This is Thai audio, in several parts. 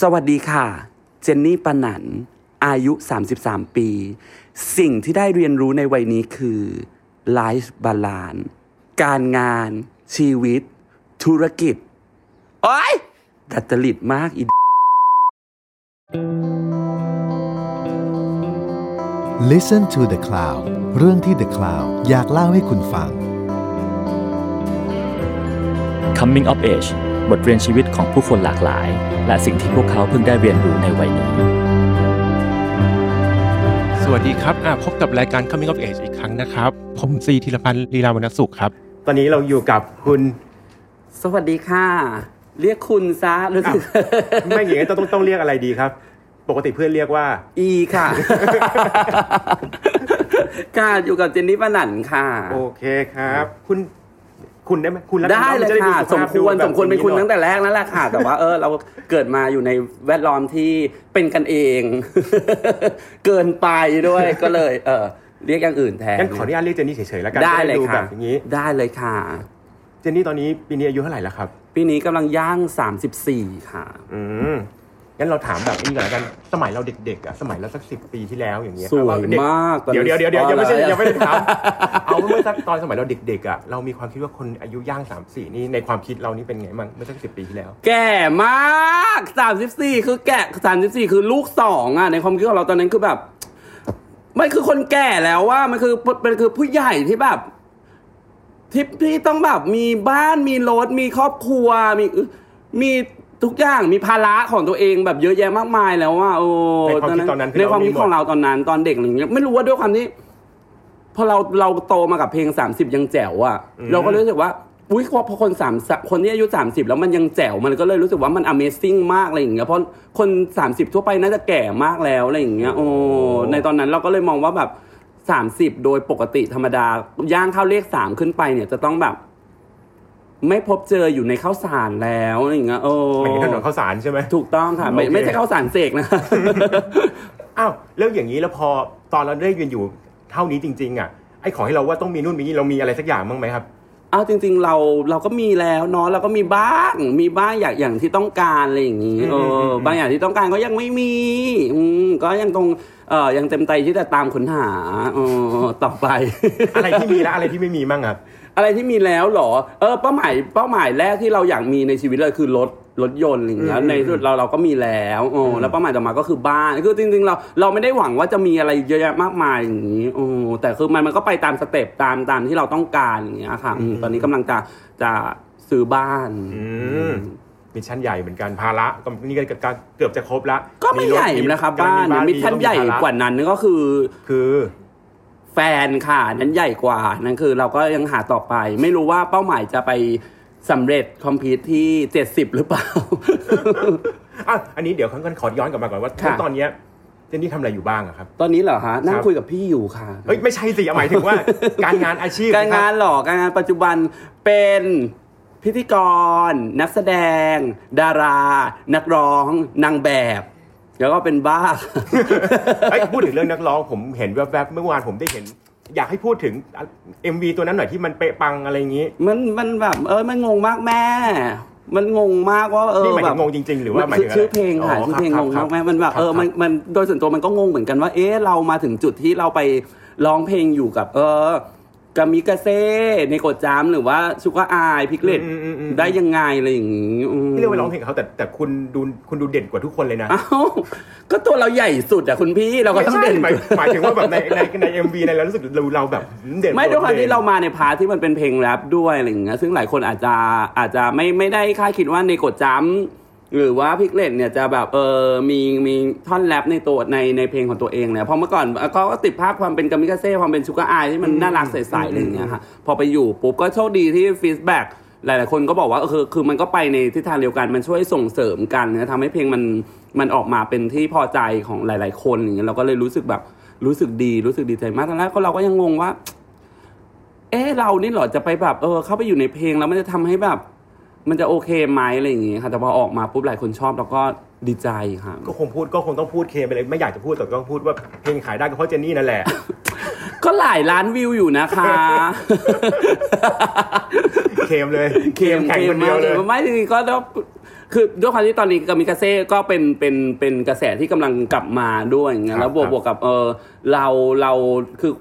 สวัสดีค่ะ เจนนี่ปานัน อายุ 33 ปี สิ่งที่ได้เรียนรู้ในวัยนี้คือ Life Balance การงาน ชีวิต ธุรกิจ โอ๊ยดัดจริตมากอี Listen to the Cloud เรื่องที่ The Cloud อยากเล่าให้คุณฟัง Coming of Age บทเรียนชีวิตของผู้คนหลากหลาย และสิ่งที่พวกเขาเพิ่งได้เรียนรู้ในวัยนี้ สวัสดีครับอะพบกับรายการ Coming of Age อีกครั้งนะครับ ผมซีธีรพันธ์ลีลาวรรณสุขครับ ตอนนี้เราอยู่กับคุณ สวัสดีค่ะ เรียกคุณซะรู้สึกไม่อย่างนี้ต้องต้องต้องเรียกอะไรดีครับ ปกติเพื่อนเรียกว่า อีค่ะค่ะอยู่กับเจนนี่ปานันค่ะ โอเคครับ คุณ คุณได้ไหมคุณแล้วกันได้เลยนจค่ะดูสมภาพควรดูแบบสมควรเป็นคุณหอตั้งแต่แรกนั่นแหละค่ะ แต่ว่าเออเราเกิดมาอยู่ในแวดล้อมที่เป็นกันเอง เกินไปด้วยก็เลย เออเรียกอย่างอื่นแทนงั้นขออนุญาตเรียกเจนนี่เฉยๆแล้วกันได้เลยดูค่ะแบบอย่างนี้ได้เลยค่ะเจนนี่ตอนนี้ปีนี้อายุเท่าไหร่แล้วครับ ปีนี้กำลังย่าง 34 ค่ะ อืม งั้นเราถามแบบนี้ก่อนแล้วกัน สมัยเราเด็กๆอะสมัยเราสักสิบปีที่แล้วอย่างเงี้ยสวยเด็มากตอนนี้เดี๋ยวเดี๋ยวเดี๋ยวอ๋อยังไม่ใช่เหรอยังไม่ได้ถามเอาเมื่อสักตอนสมัยเราเด็กๆอะเรามีความคิดว่าคนอายุย่างสามสี่นี่ในความคิดเรานี่เป็นไงบ้างเมื่อสักสิบปีที่แล้ว แก่มาก34คือแก่34คือลูกสองอะในความคิดของเราตอนนั้นคือแบบมันคือคนแก่แล้วว่ามันคือเป็นคือผู้ใหญ่ที่แบบที่ที่ต้องแบบมีบ้านมีรถมีครอบครัวมีมี ทุกอย่างมีภาระของตัวเองแบบเยอะแยะมากมายแล้วว่าโอ้ในความคิดตอนนั้นคือในความคิดเรามีหมดของเราตอนนั้นตอนเด็กอะไรอย่างเงี้ยไม่รู้ว่าด้วยความที่พอเราเราโตมากับเพลง30ยังแจ๋วอะเราก็รู้สึกว่าอุ้ยพอพอคนสามคนที่อายุ30แล้วมันยังแจ๋วมันก็เลยรู้สึกว่ามัน Amazing มากอะไรอย่างเงี้ยเพราะคน30ทั่วไปน่าจะแก่มากแล้วอะไรอย่างเงี้ยโอ้ในตอนนั้นเราก็เลยมองว่าแบบ30โดยปกติธรรมดาย่างเข้าเลขสามขึ้นไปเนี่ยจะต้องแบบ ไม่พบเจออยู่ในข้าวสารแล้วอะไรอย่างเงี้ยโอ้หมายถึงถนนข้าวสารใช่ไหมถูกต้องค่ะ ไม่โอเคไม่ใช่ข้าวสารเสกนะอ้าวแล้วอย่างนี้แล้วพอตอนเราได้ยืนอยู่เท่านี้จริง ๆ อะไอ้ของที่เราว่าต้องมีนู่นมีนี่เรามีอะไรสักอย่างบ้างไหมครับเอาจริง ๆ เราเราก็มีแล้วเนาะเราก็มีบ้างมีบ้างอย่างอย่างที่ต้องการอะไรอย่างนี้อืมเออืมอือมบางอย่างที่ต้องการก็ยังไม่มีอืมก็ยังตรงเออยังเต็มใจที่จะตามค้นหาเออต่อไป อะไรที่มีและอะไรที่ไม่มีมั่งครับ อะไรที่มีแล้วเหรอ เออเป้าหมายเป้าหมายแรกที่เราอยากมีในชีวิตเลยคือรถรถยนต์อะไรอย่างเงี้ยอืมในที่สุดเราเราก็มีแล้วโอ้แล้วเป้าหมายต่อมาก็คือบ้านคือจริงๆเราเราไม่ได้หวังว่าจะมีอะไรเยอะแยะมากมายอย่างนี้โอ้แต่คือมันมันก็ไปตาม step ตามตามที่เราต้องการอย่างเงี้ยค่ะอืมตอนนี้กำลังจะจะซื้อบ้านอืม mission ใหญ่เหมือนกันภาระก็นี่ก็เกือบจะครบละก็ไม่ใหญ่นะครับกำลังบ้านเนี่ย mission ใหญ่กว่านั้นก็คือ คือ แฟนค่ะนั้นใหญ่กว่านั่นคือเราก็ยังหาต่อไป ไม่รู้ว่าเป้าหมายจะไปสำเร็จคอมพิวที่70หรือเปล่าอะอันนี้เดี๋ยวขั้นขอย้อนกลับมาก่อนว่าค่ะ ตอนเนี้ยเจนนี่ทำอะไรอยู่บ้างอะครับ ตอนนี้เหรอฮะนั่งครับคุยกับพี่อยู่ค่ะ เฮ้ยไม่ใช่สิหมายถึงว่า การงานอาชีพการงานคบหรอการงานปัจจุบันเป็นพิธีกร นักแสดง ดารา นักร้อง นางแบบ แล้วก็เป็นบ้าเฮ้ยพูดถึงเรื่องนักร้องผมเห็นแวบๆเมื่อวานผมได้เห็น อยากให้พูดถึง MV ตัวนั้นหน่อยที่มันเปะปังอะไรอย่างนี้ มันมันแบบเออมันงงมากแม่ มันงงมากว่าเออนี่หมายแบถึบงงงจริง ๆ หรือว่าหมายชื่ถึองชื่อเพลงค่ะอ๋อชื่อเพลงคงรับงครัมาบกแม่มันแบบครับเออมันมันโดยส่วนตัวมันก็งงเหมือนกันว่า เอ๊ะเรามาถึงจุดที่เราไปร้องเพลงอยู่กับ เออ กามิกาเซ่ในโกดจามหรือว่าชุกอายพิกเลตอืมอืมอืมได้ยังไงอะไรอย่างงี้อืมที่เรียกว่าร้องเพลงกับเขาแต่แต่คุณดูคุณดูเด่นกว่าทุกคนเลยนะเอ้าก็ตัวเราใหญ่สุดอะคุณพี่เราก็ต้องเด่นไม่ใช่หมายหมายถึงว่าแบบในในใน MV ในเรารู้สึกเราเราแบบเด่นไม่ด้วยความที่เราโดมาใน part ที่มันเป็นเพลงแรปด้วยอะไรอย่างเงี้ยซึ่งหลายคนอาจจะอาจจะไม่ไม่ได้คาดคิดว่าในกดจัมป์ หรือว่าพิกเลตเนี่ยจะแบบเออมีมีท่อนแรปในตัวในในเพลงของตัวเองเนี่ยเพราะเมื่อก่อนเขาก็ติดภาพความเป็นกามิกาเซ่ความเป็น Sugar Eyes ที่มันน่ารักใสๆอะไรอย่างเงี้ยค่ะพอไปอยู่ปุ๊บก็โชคดีที่ feedback หลายๆคนก็บอกว่าเออคือคือมันก็ไปในทิศทางเดียวกันมันช่วยส่งเสริมกันนะทำให้เพลงมันมันออกมาเป็นที่พอใจของหลาย ๆ คนอย่างเงี้ยเราก็เลยรู้สึกแบบรู้สึกดีรู้สึกดีใจมากตอนแรกก็เราก็ยังงงว่า เอ๊ะเรานี่เหรอจะไปแบบเออเข้าไปอยู่ในเพลงแล้วมันจะทำให้แบบ มันจะโอเคไหมอะไรอย่างงี้ค่ะ แต่พอออกมาปุ๊บหลายคนชอบแล้วก็ดีใจค่ะ ก็คงพูดก็คงต้องพูดเคมไปเลยไม่อยากจะพูดแต่ต้องพูดว่าเพลงขายได้ก็เพราะเจนนี่นั่นแหละ ก็หลายล้านวิวอยู่นะคะ เคมเลยเค็มแข่งเค็คมนเดีมายกวเลเลยยไม่จริงๆก็ต้องคือด้วยความที่ตอนนี้กามิกาเซ่ก็เป็นเป็นเป็นกระแสที่กำลังกลับมาด้วยอย่างเงี้ยครับแล้วบวกครับบวกกับเออเราเราคือ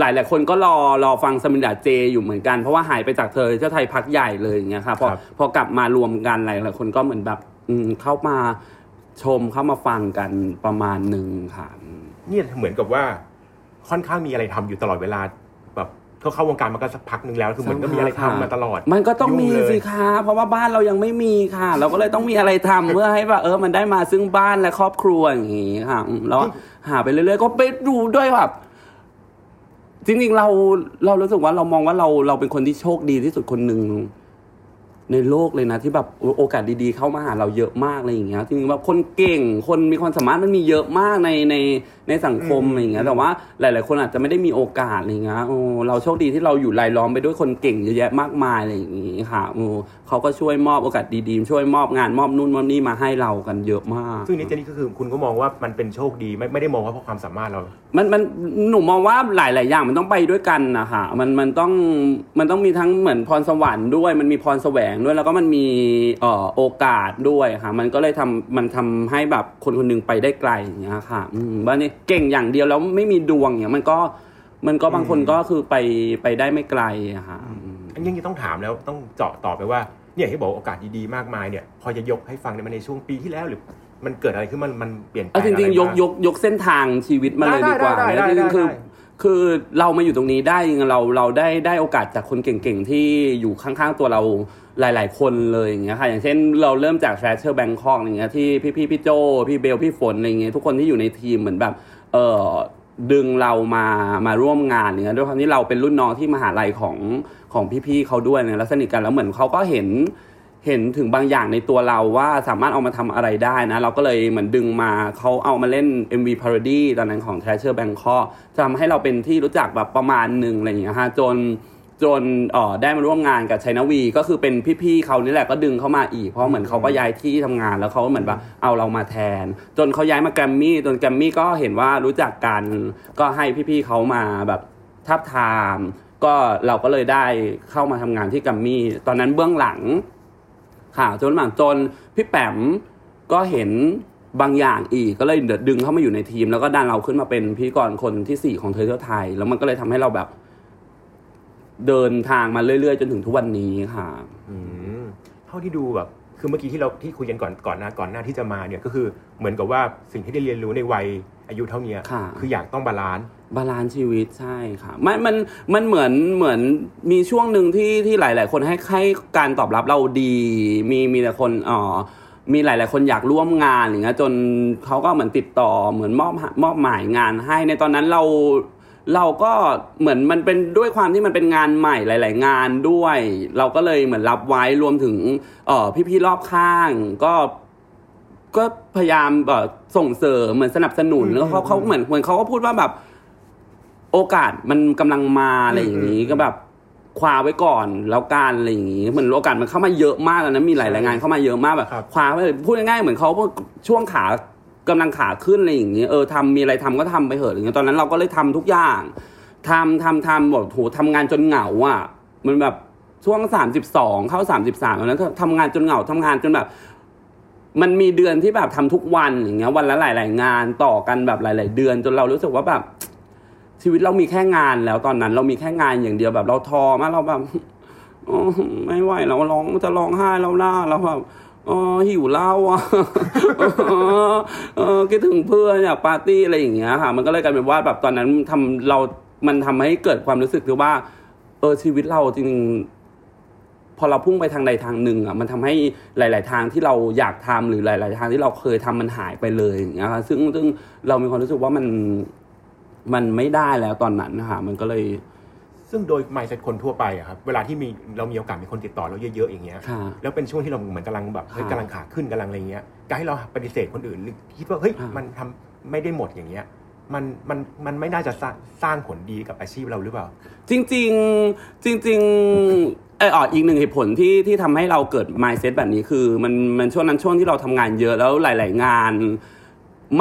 หลายหลายๆคนก็รอรอฟังสมินดาเจอยู่เหมือนกัน เพราะว่าหายไปจากเธอเจ้าไทยพักใหญ่เลยอย่างเงี้ยครับพอครับพอกลับมารวมกันหลายหลายๆคนก็เหมือนแบบอืมเข้ามาชมเข้ามาฟังกันประมาณหนึ่งค่ะเนี่ยเหมือนกับว่าค่อนข้างมีอะไรทำอยู่ตลอดเวลาแบบเขาเข้าวงการมาก็สักพักหนึ่งแล้วคือเหมือนก็มีอะไรทำมาตลอด มันก็ต้องมียุ่เลยสิคะเพราะว่าบ้านเรายังไม่มีค่ะ เราก็เลยต้องมีอะไรทำเพื่อให้แบบเออมันได้มาซึ่งบ้านและครอบครัวอย่างงี้ค่ะอืมแล้วหาไปเรื่อยๆก็ไปดูด้วยแบบ จริงๆเราเรารู้สึกว่าเรามองว่าเราเราเป็นคนที่โชคดีที่สุดคนหนึ่ง ในโลกเลยนะที่แบบโอกาสดีๆ เข้ามาหาเราเยอะมากอะไรอย่างเงี้ยจริงๆแบบคนเก่งคนมีความสามารถมันมีเยอะมากในในในสังคมอะไรอย่างเงี้ยแต่ว่าหลาย ๆ คนอาจจะไม่ได้มีโอกาสอะไรอย่างเงี้ยโอ้เราโชคดีที่เราอยู่รายล้อมไปด้วยคนเก่งเยอะแยะมากมายอะไรอย่างงี้ค่ะโอ้เขาก็ช่วยมอบโอกาสดีๆ ช่วยมอบงานมอบนู่นมอบนี่มาให้เรากันเยอะมาก ซึ่งนี่เจนี่ก็คือคุณก็มองว่ามันเป็นโชคดีไม่ไม่ได้มองว่าเพราะความสามารถเรา มันมันหนูมองว่าหลาย ๆ อย่างมันต้องไปด้วยกันนะคะมันมันต้องมันต้องมีทั้งเหมือนพรสวรรค์ด้วย มันมีพรแสวงด้วยแล้วก็มันมีเอ่อโอกาสด้วยค่ะ มันก็เลยทำมันทำให้แบบคนคนหนึงไปได้ไกลอย่างเงี้ยค่ะอืมว่านี่เก่งอย่างเดียวแล้วไม่มีดวงอย่างเงี้ยมันก็มันก็บางคนก็คือไปไปได้ไม่ไกลอะค่ะอืมอันนี้ต้องถามแล้วต้องเจาะต่อไปว่าเนี่ยที่บอกโอกาสดีๆมากมายเนี่ย พอจะยกให้ฟังในยมันในช่วงปีที่แล้วหรือมันเกิดอะไรขึ้นมันมันเปลี่ยนแปลเอางจอะไรริงๆยกบ้างยกยกเส้นทางชีวิตมาเลยได้ดีกว่าได้ได้นะจริได้งๆคือได้ คือเรามาอยู่ตรงนี้ได้เราเราได้ได้โอกาสจากคนเก่งๆ ที่อยู่ข้างๆตัวเราหลาย ๆ คนเลยอย่างเงี้ยค่ะอย่างเช่นเราเริ่มจากแฟชั่นแบงคอกอย่างเงี้ยที่พี่พี่พี่โจพี่เบลพี่ฝนอะไรเงี้ยทุกคนที่อยู่ในทีมเหมือนแบบเออดึงเรามามาร่วมงานอย่างเงี้ยด้วยความที่เราเป็นรุ่นน้องที่มหาลัยของของพี่ๆเขาด้วยเนี่ยแล้วสนิทกันแล้วเหมือนเขาก็เห็น เห็นถึงบางอย่างในตัวเราว่าสามารถเอามาทำอะไรได้นะ เราก็เลยเหมือนดึงมาเขาเอามาเล่น MV parody ตอนนั้นของ Treasure Bangkok จะทำให้เราเป็นที่รู้จักแบบประมาณหนึ่งอะไรอย่างเงี้ยฮะจนจนเออได้มาร่วมงานกับชัยนวี ก็คือเป็นพี่ๆเขานี่แหละก็ดึงเข้ามาอีก เพราะเหมือนเขาก็ย้ายที่ทำงานแล้วเขาก็เหมือนแบบเอาเรามาแทน จนเขาย้ายมาแกรมมี่จนแกรมมี่ก็เห็นว่ารู้จักกัน ก็ให้พี่ๆเขามาแบบทับทาม ก็เราก็เลยได้เข้ามาทำงานที่แกรมมี่ตอนนั้นเบื้องหลัง ค่ะจนหลังจนพี่แปมก็เห็นบางอย่างอีกก็เลยดึงเข้ามาอยู่ในทีม แล้วก็ดันเราขึ้นมาเป็นพธี่กรคนที่สี่ของเทอร์เที่ยวไทย แล้วมันก็เลยทำให้เราแบบ เดินทางมาเรื่อยๆ จนถึงทุกวันนี้ค่ะ อืมเท่าที่ดูแบบ คือเมื่อกี้ที่เราที่คุยกันก่อนก่อนหน้าก่อนหน้าที่จะมาเนี่ยก็คือเหมือนกับว่าสิ่งที่ได้เรียนรู้ในวัยอายุเท่าเนี้ยค่ะออยากต้อง balance balance ชีวิตใช่ค่ะมันมันมันเหมือนเหมือนมีช่วงหนึ่งที่ที่หลาย ๆ คนให้ให้การตอบรับเราดี มีมีแต่คนเอ่อมีหลาย ๆ คนอยากร่วมงานอย่างเงี้ยจนเขาก็เหมือนติดต่อเหมือนมอบมอบหมายงานให้ในตอนนั้นเรา เราก็เหมือนมันเป็นด้วยความที่มันเป็นงานใหม่หลาย ๆ งานด้วย เราก็เลยเหมือนรับไว้รวมถึงเอ่อพี่ๆรอบข้างก็ก็พยายามแบบส่งเสริมเหมือนสนับสนุนอืมแล้วเขาเขาเหมือนเหมือนเขาก็พูดว่าแบบ โอกาสมันกำลังมาอะไรอย่างนี้อืมก็แบบคว้าไว้ก่อนแล้วการอะไรอย่างนี้เหมือนโอกาสมันเข้ามาเยอะมากแล้วนะมีหลายรายงานเข้ามาเยอะมากแบบครับคว้าไว้เลยพูดง่ายๆเหมือนเขาช่วงขา กำลังขาขึ้นอะไรอย่างนี้ยเออทำมีอะไรทำก็ทำไปเถอะอะไรเงี้ยตอนนั้นเราก็เลยทำทุกอย่างทำทำทำบอกโหทำงานจนเหงาอะมันแบบช่วงสามสิบสองเข้าสามสิบสามแล้วทำงานจนเหงาทำงานจนแบบ มันมีเดือนที่แบบทำทุกวันอย่างเงี้ย วันละหลาย ๆ งานต่อกันแบบหลาย ๆ เดือน จนเรารู้สึกว่าแบบ ชีวิตเรามีแค่งานแล้วตอนนั้น เรามีแค่งานอย่างเดียวแบบเราทอมากเราแบบไม่ไหวเราร้องจะร้องไห้แล้วล่าเราแบบ อ๋อหิวเหล้าอะเออคิดถึงเพื่อนอยากปาร์ตี้อะไรอย่างเงี้ยค่ะมันก็เลยกลายเป็นว่าแบบตอนนั้นทำเรามันทำให้เกิดความรู้สึกคือว่า เออชีวิตเราจริงๆพอเราพุ่งไปทางใดทางหนึ่งอะมันทำให้หลาย ๆ ทางที่เราอยากทำหรือหลาย ๆ ทางที่เราเคยทำมันหายไปเลยอย่างเงี้ยค่ะซึ่งซึ่งเรามีความรู้สึกว่ามันมันไม่ได้แล้วตอนนั้นค่ะมันก็เลย ซึ่งโดย mindset คนทั่วไปอะครับเวลาที่มีเรามีโอกาสมีคนติดต่อเราเยอะๆอย่างเงี้ยค่ะ แล้วเป็นช่วงที่เราเหมือนกำลังแบบเฮ้ยค่ะกำลังขาขึ้นกำลังอะไรเงี้ยการให้เราปฏิเสธคนอื่นหรือคิดว่าเฮ้ยค่ะ มันทำไม่ได้หมดอย่างเงี้ยมันมันมันไม่น่าจะสร้างสร้างผลดีกับอาชีพเราหรือเปล่า จริงๆจริงๆเอออ๋ออีกหนึ่งเหตุผลที่ที่ทำให้เราเกิด mindset แบบนี้คือ มันมันช่วงนั้นช่วงที่เราทำงานเยอะแล้วหลาย ๆ งาน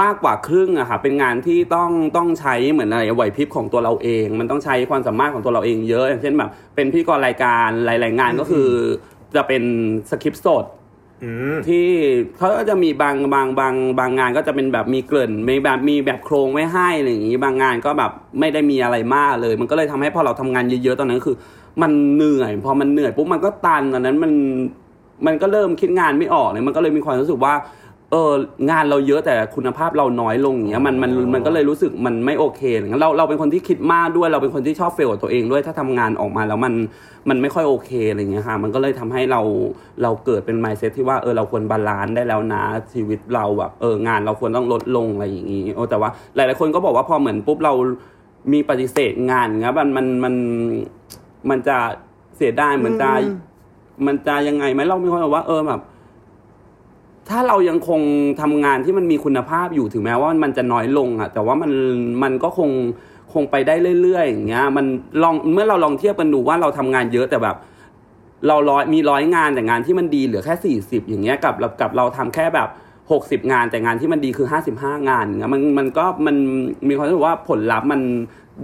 มากกว่าครึ่งอะค่ะเป็นงานที่ต้องต้องใช้เหมือนอะไรไหวพริบของตัวเราเอง มันต้องใช้ความสามารถของตัวเราเองเยอะ อย่างเช่นแบบเป็นพธี่กรรายการหลาย ๆ งานก็คือ จะเป็นสคริปต์สดอืมที่เขาก็จะมีบางบางบางบางงานก็จะเป็นแบบมีเกริ่นมีแบบมีแบบโครงไว้ให้อะไรอย่างนี้บางงานก็แบบไม่ได้มีอะไรมากเลย มันก็เลยทำให้พอเราทำงานเยอะๆตอนนั้นคือ มันเหนื่อยพอมันเหนื่อยปุ๊บมันก็ตันตอนนั้นมันมันก็เริ่มคิดงานไม่ออกเลยมันก็เลยมีความรู้สึกว่า เอองานเราเยอะแต่คุณภาพเราน้อยลงอย่างเงี้ยมันมันมันก็เลยรู้สึกมันไม่โอเคอย่างเงี้ยเราเราเป็นคนที่คิดมากด้วย เราเป็นคนที่ชอบเฟลกับตัวเองด้วยถ้าทำงานออกมาแล้วมันมันไม่ค่อยโอเคอะไรเงี้ยค่ะมันก็เลยทำให้เราเราเกิดเป็น mindset ที่ว่าเออเราควร balance ได้แล้วนะชีวิตเราแบบเอองานเราควรต้องลดลงอะไรอย่างงี้โอ้แต่ว่าหลายๆคนก็บอกว่าพอเหมือนปุ๊บเรามีปฏิเสธงานอย่างเงี้ยมันมันมันมันจะเสียดายเหมือนจะมันจะยังไงไหมเรามีความรู้สึกว่าเออแบบ ถ้าเรายังคงทำงานที่มันมีคุณภาพอยู่ถึงแม้ว่ามันจะน้อยลงอะแต่ว่ามันมันก็คงคงไปได้เรื่อยๆอย่างเงี้ยมันลองเมื่อเราลองเทียบกันดูว่าเราทำงานเยอะแต่แบบ เราร้อยมีร้อยงานแต่งานที่มันดีเหลือแค่สี่สิบอย่างเงี้ยกับกับเราทำแค่แบบหกสิบงานแต่งานที่มันดีคือห้าสิบห้างานเงี้ยมันมันก็มันมีความรู้สึกว่าผลลัพธ์มัน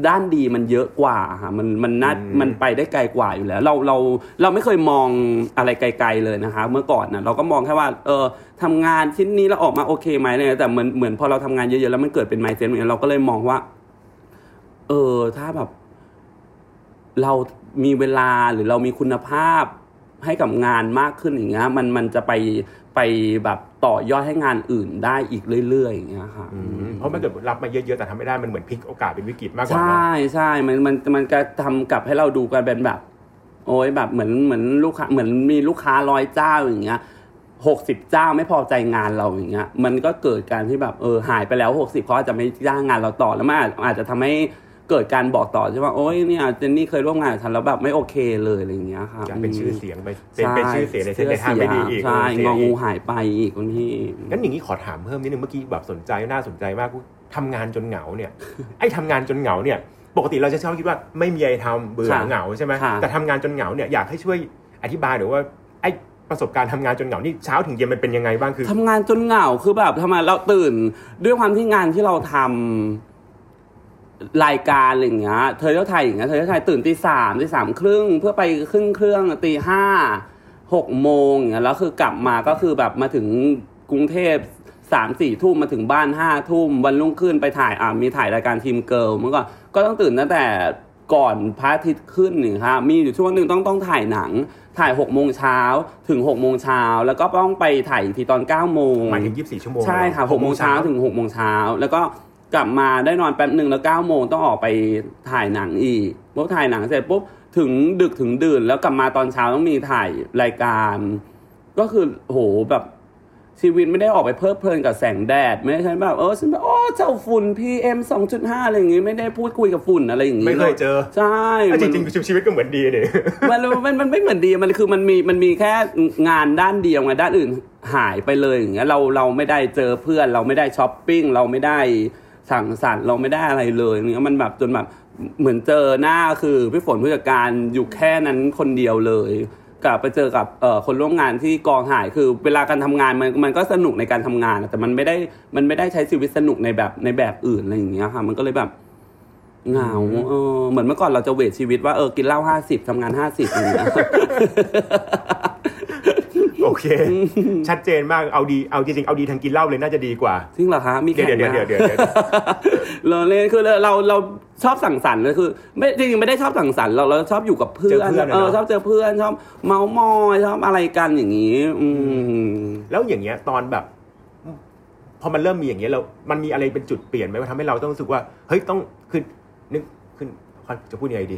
ด้านดีมันเยอะกว่าค่ะมันมันน่าอืมมันไปได้ไกลกว่าอยู่แล้ว เราเราเราไม่เคยมองอะไรไกล ๆเลยนะคะ เมื่อก่อนนะเราก็มองแค่ว่าเออทำงานชิ้นนี้แล้วออกมาโอเคไหมอะไรเงี้ยแต่เหมือนเหมือนพอเราทำงานเยอะๆแล้วมันเกิดเป็นไมเซ็ตเหมือนกันเราก็เลยมองว่า เออถ้าแบบ เรามีเวลาหรือเรามีคุณภาพ ให้กับงานมากขึ้นอย่างเงี้ยมันมันจะไปไปแบบต่อยอดให้งานอื่นได้อีกเรื่อยๆอย่างเงี้ยค่ะอืมเพราะมันเกิดรับมาเยอะๆแต่ทำไม่ได้มันเหมือนพลิกโอกาสเป็นวิกฤตมากกว่าใช่เนอะใช่มันมันมันก็ทำกลับให้เราดูกันเป็นแบบ โอ้ยแบบเหมือนเหมือนลูกค้าเหมือนมีลูกค้าร้อยเจ้าอย่างเงี้ยหกสิบเจ้าไม่พอใจงานเราอย่างเงี้ย มันก็เกิดการที่แบบเออหายไปแล้วหกสิบเขาอาจจะไม่จ้างงานเราต่อแล้วมันอาจอาจจะทำให้ เกิดการบอกต่อใช่ไหมโอ้ยเนี่ยเจนนี่เคยร่วมงานกับฉันแล้วแบบไม่โอเคเลยอะไรอย่างเงี้ยค่ะกลายเป็นชื่อเสียงไปเป็นใช่เป็นชื่อเสียงในเส้นในทางไม่ดีอีกใช่เสียงองูอีกหายไปอีกคุณพี่งั้นอย่างนี้ขอถามเพิ่มนิดนึงเมื่อกี้แบบสนใจน่าสนใจมากทำงานจนเหงาเนี่ยไอ้ทำงานจนเหงาเนี่ย ปกติเราจะชอบคิดว่าไม่มีอะไรทำเบื่อค่ะเหงาใช่ไหมค่ะแต่ทำงานจนเหงาเนี่ยอยากให้ช่วยอธิบายหรือว่าไอ้ประสบการณ์ทำงานจนเหงานี่เช้าถึงเย็นมันเป็นยังไงบ้างคือทำงานจนเหงาคือแบบทำไมเราตื่น ด้วยความที่งานที่เราทำ รายการอะไรอย่างเงี้ยเธอเที่ยวไทยอย่างเงี้ยเธอเที่ยวไทยตื่นตีสามตีสามครึ่งเพื่อไปขึ้นเครื่องตีห้าหกโมงอย่างเงี้ยแล้วคือกลับมาก็คือแบบมาถึงกรุงเทพสามสี่ทุ่มมาถึงบ้านห้าทุ่มวันรุ่งขึ้นไปถ่ายอ่ามีถ่ายรายการทีมเกิร์ลเมื่อก่อนก็ต้องตื่นตั้งแต่ก่อนพระอาทิตย์ขึ้นนี่ครับมีอยู่ช่วงหนึ่งต้องต้องถ่ายหนัง ถ่ายหกโมงเช้าถึงหกโมงเช้าแล้วก็ต้องไปถ่ายอีกทีตอนเก้าโมงหมายถึง24ชั่วโมงใช่ค่ะเรอหกโมงเช้าถึงหกโมงเช้าแล้วก็ กลับมาได้นอนแป๊บหนึ่งแล้วเก้าโมงต้องออกไปถ่ายหนังอีกพอถ่ายหนังเสร็จปุ๊บถึงดึกถึงดื่น แล้วกลับมาตอนเช้าต้องมีถ่ายรายการ ก็คือโหแบบชีวิตไม่ได้ออกไปเพลิดเพลินกับแสงแดด ไม่ได้ใช่แบบเออฉันแบบโอ้เจ้าฝุ่น PM 2.5 อะไรอย่างงี้ไม่ได้พูดคุยกับฝุ่นอะไรอย่างงี้ไม่เคยเจอ ใช่อะจมันริงๆชีวิตก็เหมือนดีเนี่ยมันมันมันไม่เหมือนดีมันคือมันมีมันมีแค่งานด้านเดียวไงด้านอื่นหายไปเลยอย่างเงี้ยเราเราไม่ได้เจอเพื่อนเราไม่ได้ช้อปปิ้งเราไม่ได้ สั่งสรรค์เราไม่ได้อะไรเลยอย่างเงี้ยมันแบบจนแบบเหมือนเจอหน้าคือพี่ฝนผู้จัดการอยู่แค่นั้นคนเดียวเลยกับไปเจอกับเอ่อคนร่วมงานที่กองหายคือเวลาการทำงานมันมันก็สนุกในการทำงานอะแต่มันไม่ได้มันไม่ได้ใช้ชีวิตสนุกในแบบในแบบอื่นอะไรอย่างเงี้ยค่ะมันก็เลยแบบเหงาเออเหมือนเมื่อก่อนเราจะเวทชีวิตว่าเออกินเหล้าห้าสิบทำงานห้าสิบอย่างเงี้ย โอเค ชัดเจนมากเอาดีเอาจริงๆเอาดีทางกินเหล้าเลยน่าจะดีกว่าจริงเหรอคะมีเดี๋ยวแข่งเดี๋ยวไหมเดี๋ยวเดี๋ยวเดี๋ยวเราเล่นคือเราเราชอบสั่งสรรค์เลยคือ ไม่จริงๆไม่ได้ชอบสั่งสรรค์เราเราชอบอยู่กับเพื่อนเออชอบเจอเพื่อนชอบเมาส์มอยชอบอะไรกันอย่างนี้ อืม แล้วอย่างเงี้ยตอนแบบพอมันเริ่มมีอย่างเงี้ยเรา มันมีอะไรเป็นจุดเปลี่ยนไหมว่าทำให้เราต้องรู้สึกว่า เฮ้ยต้องคือนึกขึ้นจะพูดยังไงดี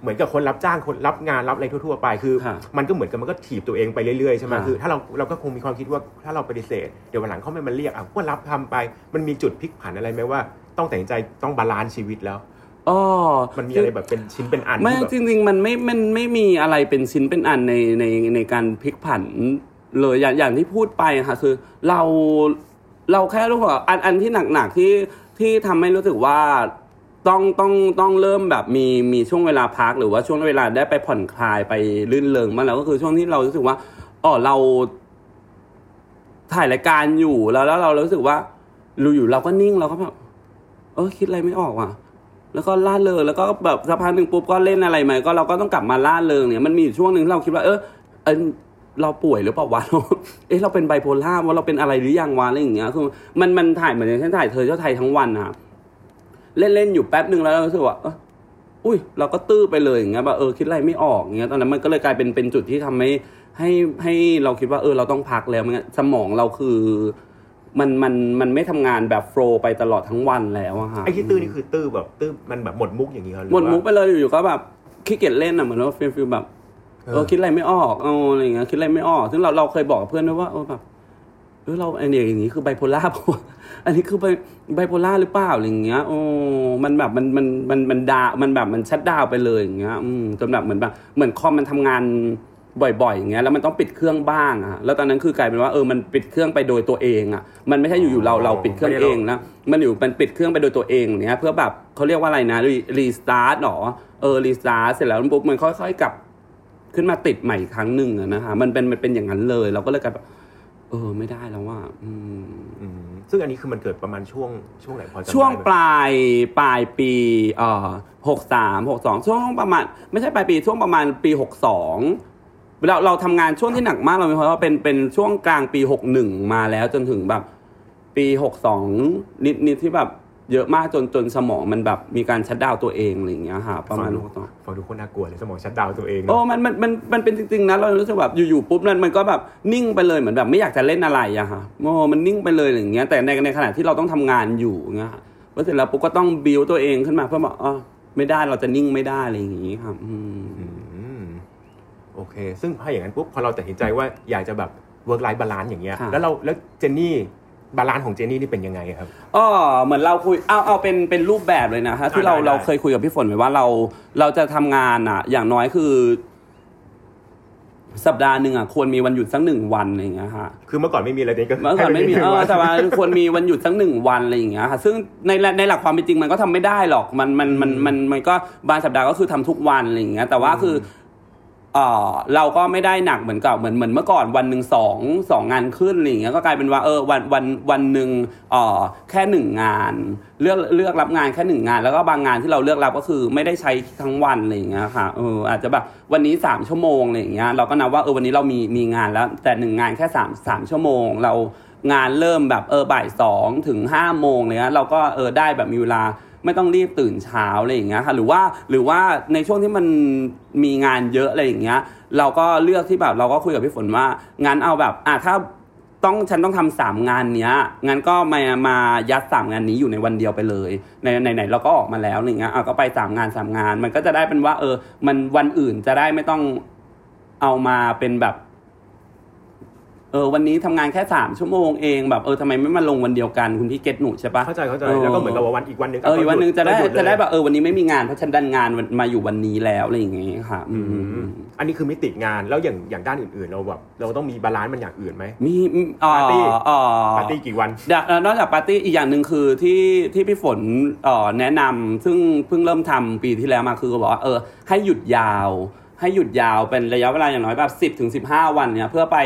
เหมือนกับคนรับจ้างคนรับงานรับอะไรทั่วๆไปคือค่ะมันก็เหมือนกับมันก็ถีบตัวเองไปเรื่อยๆใช่ไหมค่ะคือถ้าเราเราก็คงมีความคิดว่าถ้าเราปฏิเสธเดี๋ยววันหลังเขาไม่มาเรียกอะก็รับทำไป มันมีจุดพลิกผันอะไรไหมว่าต้องตัดสินใจต้อง balance ชีวิตแล้วอ๋อมันมีอะไรแบบเป็นชิ้นเป็นอันไม่ที่แบบจริง ๆ มันไม่มันไม่มีอะไรเป็นชิ้นเป็นอันในในในการพลิกผันเลยอย่างอย่างที่พูดไปค่ะคือเราเราแค่รู้ว่าอันอันที่หนักๆที่ที่ทำให้รู้สึกว่า ต้องต้องต้องเริ่มแบบมีมีช่วงเวลาพักหรือว่าช่วงเวลาได้ไปผ่อนคลายไปลื่นเริงมาแล้วก็คือช่วงที่เรารู้สึกว่าอ๋อเราถ่ายรายการอยู่แล้วแล้วเรารู้สึกว่ารู้อยู่เราก็นิ่งเราก็แบบเออคิดอะไรไม่ออกว่ะ แล้วก็ล่าเริงแล้วก็แบบสักพักหนึ่งปุ๊บก็เล่นอะไรใหม่ก็เราก็ต้องกลับมาล่าเริงเนี่ยมันมีช่วงหนึ่งเราคิดว่า เออเออเราป่วยหรือเปล่าวะเราเอ๊ะเราเป็นไบโพล่าว่าเราเป็นอะไรหรือยังวะอะไรอย่างเงี้ยคือมันมันถ่ายเหมือนอย่างเช่นถ่ายเธอเที่ยวไทยทั้งวันอะ เล่นเล่นๆอยู่แป๊บหนึ่งแล้วเรารู้สึกว่าเอ้ออุ้ยเราก็ตื้อไปเลยอย่างเงี้ยแบบเออคิดอะไรไม่ออกอย่างเงี้ยตอนนั้นมันก็เลยกลายเป็นเป็นจุดที่ทำให้ให้ให้เราคิดว่าเออเราต้องพักแล้วไมันสมองเราคือมันมันมันไม่ทำงานแบบ flow ไปตลอดทั้งวันแล้วอะค่ะไอ้ที่ตื้อนี่คือตื้อแบบตื้อมันแบบหมดมุกอย่างนี้เหรอรือหมดมุกว่าไปเลยอยู่ๆก็แบบขี้เกียจเล่นอะเหมือนว่า feel feel แบบเออคิดอะไรไม่ออกเอออะไรอย่างเงี้ยคิดอะไรไม่ออก ซึ่งเราเราเคยบอกกับเพื่อนด้วยว่าเออแบบเออเราไอเนี่ยอย่างงี้คือไบโพล่าปะวะอันนี้คือไบไบโพล่าหรือเปล่าอะไรอย่างเงี้ยโอ้มันแบบมันมันมันมันดา มันแบบมันชัดดาวน์ไปเลยอย่างเงี้ยอืมจนแบบเหมือนแบบเหมือนคอมมันทำงานบ่อยๆอย่างเงี้ยแล้วมันต้องปิดเครื่องบ้างอะแล้วตอนนั้นคือกลายเป็นว่าเออมันปิดเครื่องไปโดยตัวเองอะมันไม่ใช่อยู่ๆเราเราปิดเครื่องเองนะมันอยู่มันปิดเครื่องไปโดยตัวเองเนี้ยเพื่อแบบเขาเรียกว่าอะไรนะrestart หรอเออ restart เสร็จแล้วปุ๊บมันค่อยๆกลับขึ้นมาติดใหม่อีกครั้งหนึ่งอะนะคะมันเป็นมันเป็นอย่างนั้นเลย เราก็เลยกลายแบบ เออไม่ได้แล้วว่าอืมอืมซึ่งอันนี้คือมันเกิดประมาณช่วงช่วงไหนพอจำได้ไหมช่วงปลายปลายปีเอ่อหกสามหกสองช่วงประมาณ ไม่ใช่ปลายปีช่วงประมาณปีหกสองเราเราทำงานช่วงที่หนักมากเราเพราะว่าเป็นเป็นช่วงกลางปีหกหนึ่งมาแล้วจนถึงแบบ ปีหกสองนิดนิดที่แบบ เยอะมากจนจนสมองมันแบบมีการชัดดาวน์ตัวเองอะไรอย่างเงี้ยค่ะประมาณหกสองฟังดูโคนน่ากลัวเลยสมองชัดดาวน์ตัวเองโอ้เนาะมันมันมันมันเป็นจริงๆนะเรารู้สึกแบบอยู่ๆปุ๊บนั้นมันก็แบบนิ่งไปเลยเหมือนแบบไม่อยากจะเล่นอะไรอะค่ะโอ้มันนิ่งไปเลยอย่างเงี้ยแต่ในในขณะที่เราต้องทำงานอยู่อย่างเงี้ยค่ะพอเสร็จแล้วปุ๊บก็ต้องบิวตัวเองขึ้นมาเพื่อบอกอ๋อไม่ได้เราจะนิ่งไม่ได้อะไรอย่างงี้ครับอืมอืมโอเค ซึ่งถ้าอย่างนั้นปุ๊บพอเราตัดสินใจว่าอยากจะแบบ work life balance อย่างเงี้ยค่ะแล้วเราแล้วเจนนี่ balance ของเจนนี่นี่เป็นยังไงครับอ๋อเหมือนเราคุยเอาเอาเป็นเป็นรูปแบบเลยนะฮะที่เราได้ได้เราเคยคุยกับพี่ฝนไว้ว่าเราเราจะทำงานอะอย่างน้อยคือ สัปดาห์หนึ่งอะควรมีวันหยุดสักหนึ่งวันอะไรอย่างเงี้ยค่ะคือเมื่อก่อนไม่มีอะไรนี่ก็เมื่อก่อนไม่มีให้เอปอว่าแต่ว่าควรมีวันหยุดสักหนึ่งวันอะไรอย่างเงี้ยค่ะซึ่งในในหลักความเป็นจริงมันก็ทำไม่ได้หรอกมันมันมันมันมันก็บางสัปดาห์ก็คือทำทุกวันอะไรอย่างเงี้ยแต่ว่าคือ เราก็ไม่ได้หนักเหมือนกับเหมือนเหมือนเมื่อก่อนวันหนึ่งสองสองงานขึ้นอะไรอย่างเงี้ยก็กลายเป็นว่าเออวันวันวันหนึ่งเออแค่หนึ่งงาน เลือกเลือกรับงานแค่หนึ่งงาน แล้วก็บางงานที่เราเลือกรับก็คือไม่ได้ใช้ทั้งวันอะไรอย่างเงี้ยค่ะเอออาจจะแบบวันนี้สามชั่วโมงอะไรอย่างเงี้ยเราก็นับว่าเออวันนี้เรามีมีงานแล้ว แต่หนึ่งงานแค่สามสามชั่วโมง เรางานเริ่มแบบเออบ่ายสองถึงห้าโมงเลยนะเราก็เออได้แบบมีเวลา ไม่ต้องรีบตื่นเช้าอะไรอย่างเงี้ยค่ะหรือว่าหรือว่าในช่วงที่มันมีงานเยอะอะไรอย่างเงี้ยเราก็เลือกที่แบบเราก็คุยกับพี่ฝนว่างั้นเอาแบบอะถ้าต้องฉันต้องทำสามงานเนี้ยงั้นก็มามายัดสามงานนี้อยู่ในวันเดียวไปเลยในในไหนเราก็ออกมาแล้วอย่งเงี้ยเอาก็ไปสามงานสามงาน มันก็จะได้เป็นว่า เออ มันวันอื่นจะได้ไม่ต้องเอามาเป็นแบบ เออวันนี้ทำงานแค่สามชั่วโมงเองแบบเออทำไมไม่มาลงวันเดียวกันคุณพี่เก็ตหนูใช่ปะเข้าใจเข้าใจเออแล้วก็เหมือนกับว่าวันอีกวันหนึ่งเอออีกวันหนึ่งจะได้ก็หยุจะได้เลยแบบเออวันนี้ไม่มีงานเพราะฉันดันงานมาอยู่วันนี้แล้วอะไรอย่างเงี้ยค่ะอือืมมอันนี้คือมิติงานแล้วอย่างอย่างด้านอื่นๆ เราแบบเราต้องมี balance มันอย่างอื่นไหมมีมีอ่อปาร์ตี้อ่อปาร์ตี้กี่วันเดี๋ยวเอ่อนอกจากปาร์ตี้อีกอย่างหนึ่งคือที่ที่พี่ฝนเอ่อแนะนำซึ่งเพิ่งเริ่มทำปีที่แล้วมาคือบอกว่าเออ ให้หยุดยาวให้หยุดยาวเป็นระยะเวลาอย่างน้อยแบบสิบถึงสิบห้าวันเนี่ยเพื่อไป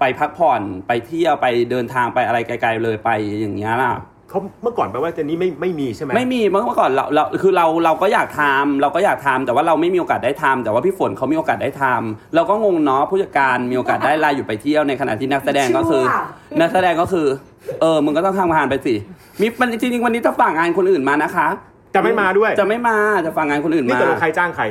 ไปพักผ่อนไปเที่ยวไปเดินทางไปอะไรไกล ๆ เลยไปอย่างเงี้ยล่ะเขาเมื่อก่อนแปลว่าเจนนี่ไม่ไม่มีใช่ไหมไม่มีเมื่อก่อนเราเราคือเราเราก็อยากทำเราก็อยากทำแต่ว่าเราไม่มีโอกาสได้ทำแต่ว่าพี่ฝนเขามีโอกาสได้ทำเราก็งงเนาะผู้จัดการมีโอกาสได้ลาอยู่ไปเที่ยวในขณะที่นักแสดงก็คือ นักแสดงก็คือ เออมึงก็ต้องทำงานไปสิมีมันจริงๆวันนี้จะฝากงานคนอื่นมานะคะ จะไม่มาด้วยจะไม่มาจะฝากงานคนอื่นนี่มาตกลงใครจ้างใคร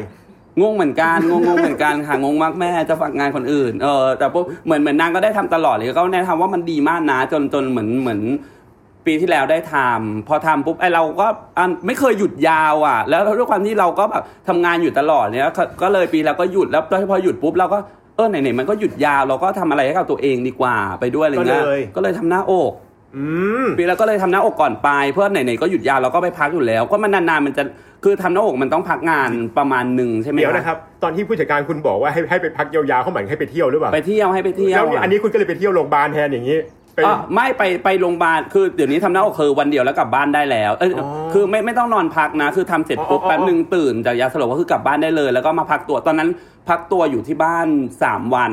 งงเหมือนกันงงงๆเหมือนกันค่ะงงมากแม่จะฝากงานคนอื่นเออแต่ปุ๊บเหมือนเหมือนนางก็ได้ทำตลอดเลยก็แนะนำว่ามันดีมากนะจนจนเหมือนเหมือนปีที่แล้วได้ทำพอทำปุ๊บไอเราก็อันไม่เคยหยุดยาวอะ แล้วด้วยความที่เราก็แบบทำงานอยู่ตลอดเนี้ยก็ก็เลยปีแล้วก็หยุดแล้วพอหยุดปุ๊บเราก็เออไหนๆมันก็หยุดยาวเราก็ทำอะไรให้กับตัวเองดีกว่าไปด้วยอะไรเงี้ยก็เลยก็เลยทำหน้าอกอืม ปีแล้วก็เลยทำหน้าอกก่อนไปเพื่อไหนๆก็หยุดยาวเราก็ไปพักอยู่แล้ว ก็มันนานๆมันจะคือทำหน้าอกมันต้องพักงานประมาณหนึ่งใช่ไหมเดี๋ยวนะครับตอนที่ผู้จัดการคุณบอกว่าให้ให้ไปพักยาวๆเขาหมายถึงให้ไปเที่ยวหรือเปล่าไปเที่ยวให้ไปเที่ยวแล้วนี่อันนี้คุณก็เลยไปเที่ยวโรงพยาบาลแทนอย่างนี้ไปอะไม่ไปไปโรงพยาบาลคือเดี๋ยวนี้ทำหน้าอกคือวันเดียวแล้วกลับบ้านได้แล้วเอยอ๋อคือไม่ไม่ต้องนอนพักนะ คือทำเสร็จปุ๊บอ๋ออ๋อแป๊บหนึ่งตื่นจากยาสลบก็คือกลับบ้านได้เลย แล้วก็มาพักตัวตอนนั้นพักตัวอยู่ที่บ้านสามวัน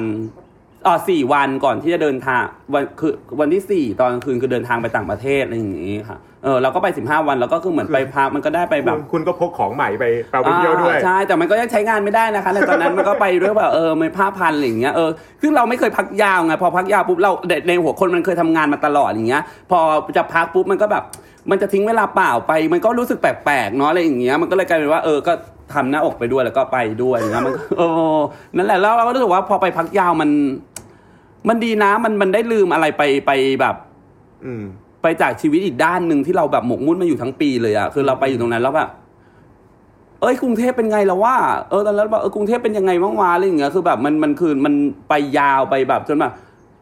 อ๋อสี่วันก่อนที่จะเดินทางวันคือวันที่สี่ตอนกลางคืนคือเดินทางไปต่างประเทศอะไรอย่างงี้ค่ะเออเราก็ไปสิบห้าวันแล้วก็คือเหมือนไปพักมันก็ได้ไปแบบคุณคุณก็พกของใหม่ไปไปเที่ยวด้วยอ่าใช่แต่มันก็ยังใช้งานไม่ได้นะคะในตอนนั้นมันก็ไปด้วยแบบเออไม่ผ้าพันอะไรอย่างเงี้ยเออคือเราไม่เคยพักยาวไงพอพักยาวปุ๊บเราในหัวคนมันเคยทำงานมาตลอดอย่างเงี้ย พอจะพักปุ๊บมันก็แบบมันจะทิ้งเวลาเปล่าไป มันก็รู้สึกแปลกๆเนาะอะไรอย่างเงี้ยมันก็เลยกลายเป็นว่าเออก็ทำหน้าอกไปด้วยแล้วก็ไปด้วยอย่างเงี้ยมันก็เออนั่นแหละแล้วเราก็รู้สึกว่าพอไปพักยาวมัน มันดีนะมันมันได้ลืมอะไรไปไปแบบ อืม ไปจากชีวิตอีกด้านหนึ่งที่เราแบบหมกมุ่นมาอยู่ทั้งปีเลยอะคือเราไปอยู่ตรงนั้นแล้วแบบเอ้ยกรุงเทพเป็นไงแล้วว่าเออตอนนั้นแบบเออกรุงเทพเป็นยังไงบ้างวะอะไรอย่างเงี้ยคือแบบมันมันคือมันไปยาวไปแบบจนแบบ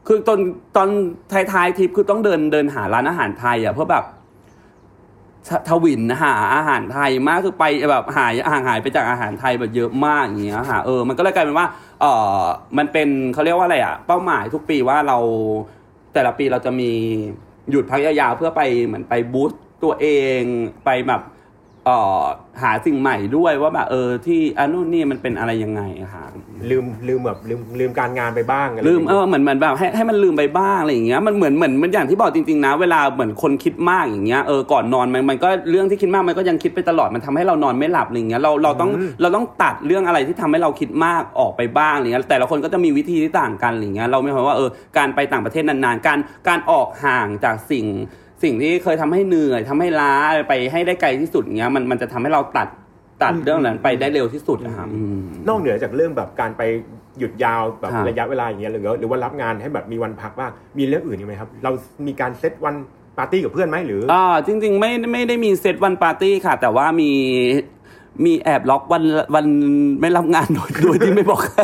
คือตอนตอนท้ายๆทริปคือต้องเดินเดินหาร้านอาหารไทยอะเพื่อแบบ ทวินหาอาหารไทยมากคือไปแบบหายห่างหายไปจากอาหารไทยแบบเยอะมากอย่างเงี้ยค่ะเออมันก็เลยกลายเป็นว่าเออมันเป็นเขาเรียกว่าอะไรอะเป้าหมายทุกปีว่าเราแต่ละปีเราจะมีหยุดพักยาวๆเพื่อไปเหมือนไปบูสต์ตัวเองไปแบบ หาสิ่งใหม่ด้วยว่าแบบเออที่อันนู้นนี่มันเป็นอะไรยังไงอะค่ะลืมลืมแบบลืมลืมการงานไปบ้างะไรลืมย่างเองี้ยอเหมือนเหมือนแบบให้ให้มันลืมไปบ้างอะไรอย่างเงี้ยมันเหมือนเหมือนมันอย่างที่บอกจริงๆนะ เวลาเหมือนคนคิดมากอย่างเงี้ยเออก่อนนอนมันมันก็เรื่องที่คิดมากมันก็ยังคิดไปตลอดมันทำให้เรานอนไม่หลับอะไรอย่างเงี้ยเราเราต้องเราต้องตัดเรื่องอะไรที่ทำให้เราคิดมากออกไปบ้างอะไรเงี้ยแต่ละคนก็จะมีวิธีที่ต่างกันอะไรเงี้ยเราไม่รู้ว่าเออการไปต่างประเทศนานๆการการออกห่างจากสิ่ง สิ่งที่เคยทำให้เหนื่อยทำให้ล้าไปให้ได้ไกลที่สุดเงี้ยมันมันจะทำให้เราตัดตัดเรื่องนั้นไปได้เร็วที่สุดนะครับอืมนอกเหนือจากเรื่องแบบการไปหยุดยาวแบบครับระยะเวลาอย่างเงี้ยหรือว่าหรือว่ารับงานให้แบบมีวันพักบ้างมีเรื่องอื่นอีกไหมครับ เรามีการเซตวันปาร์ตี้กับเพื่อนไหมหรืออ่าจริง ๆ ไม่ไม่ได้มีเซตวันปาร์ตี้ค่ะ แต่ว่ามีมีแอบล็อกวันวันไม่รับงานโดยโดยที่ไม่บอกใคร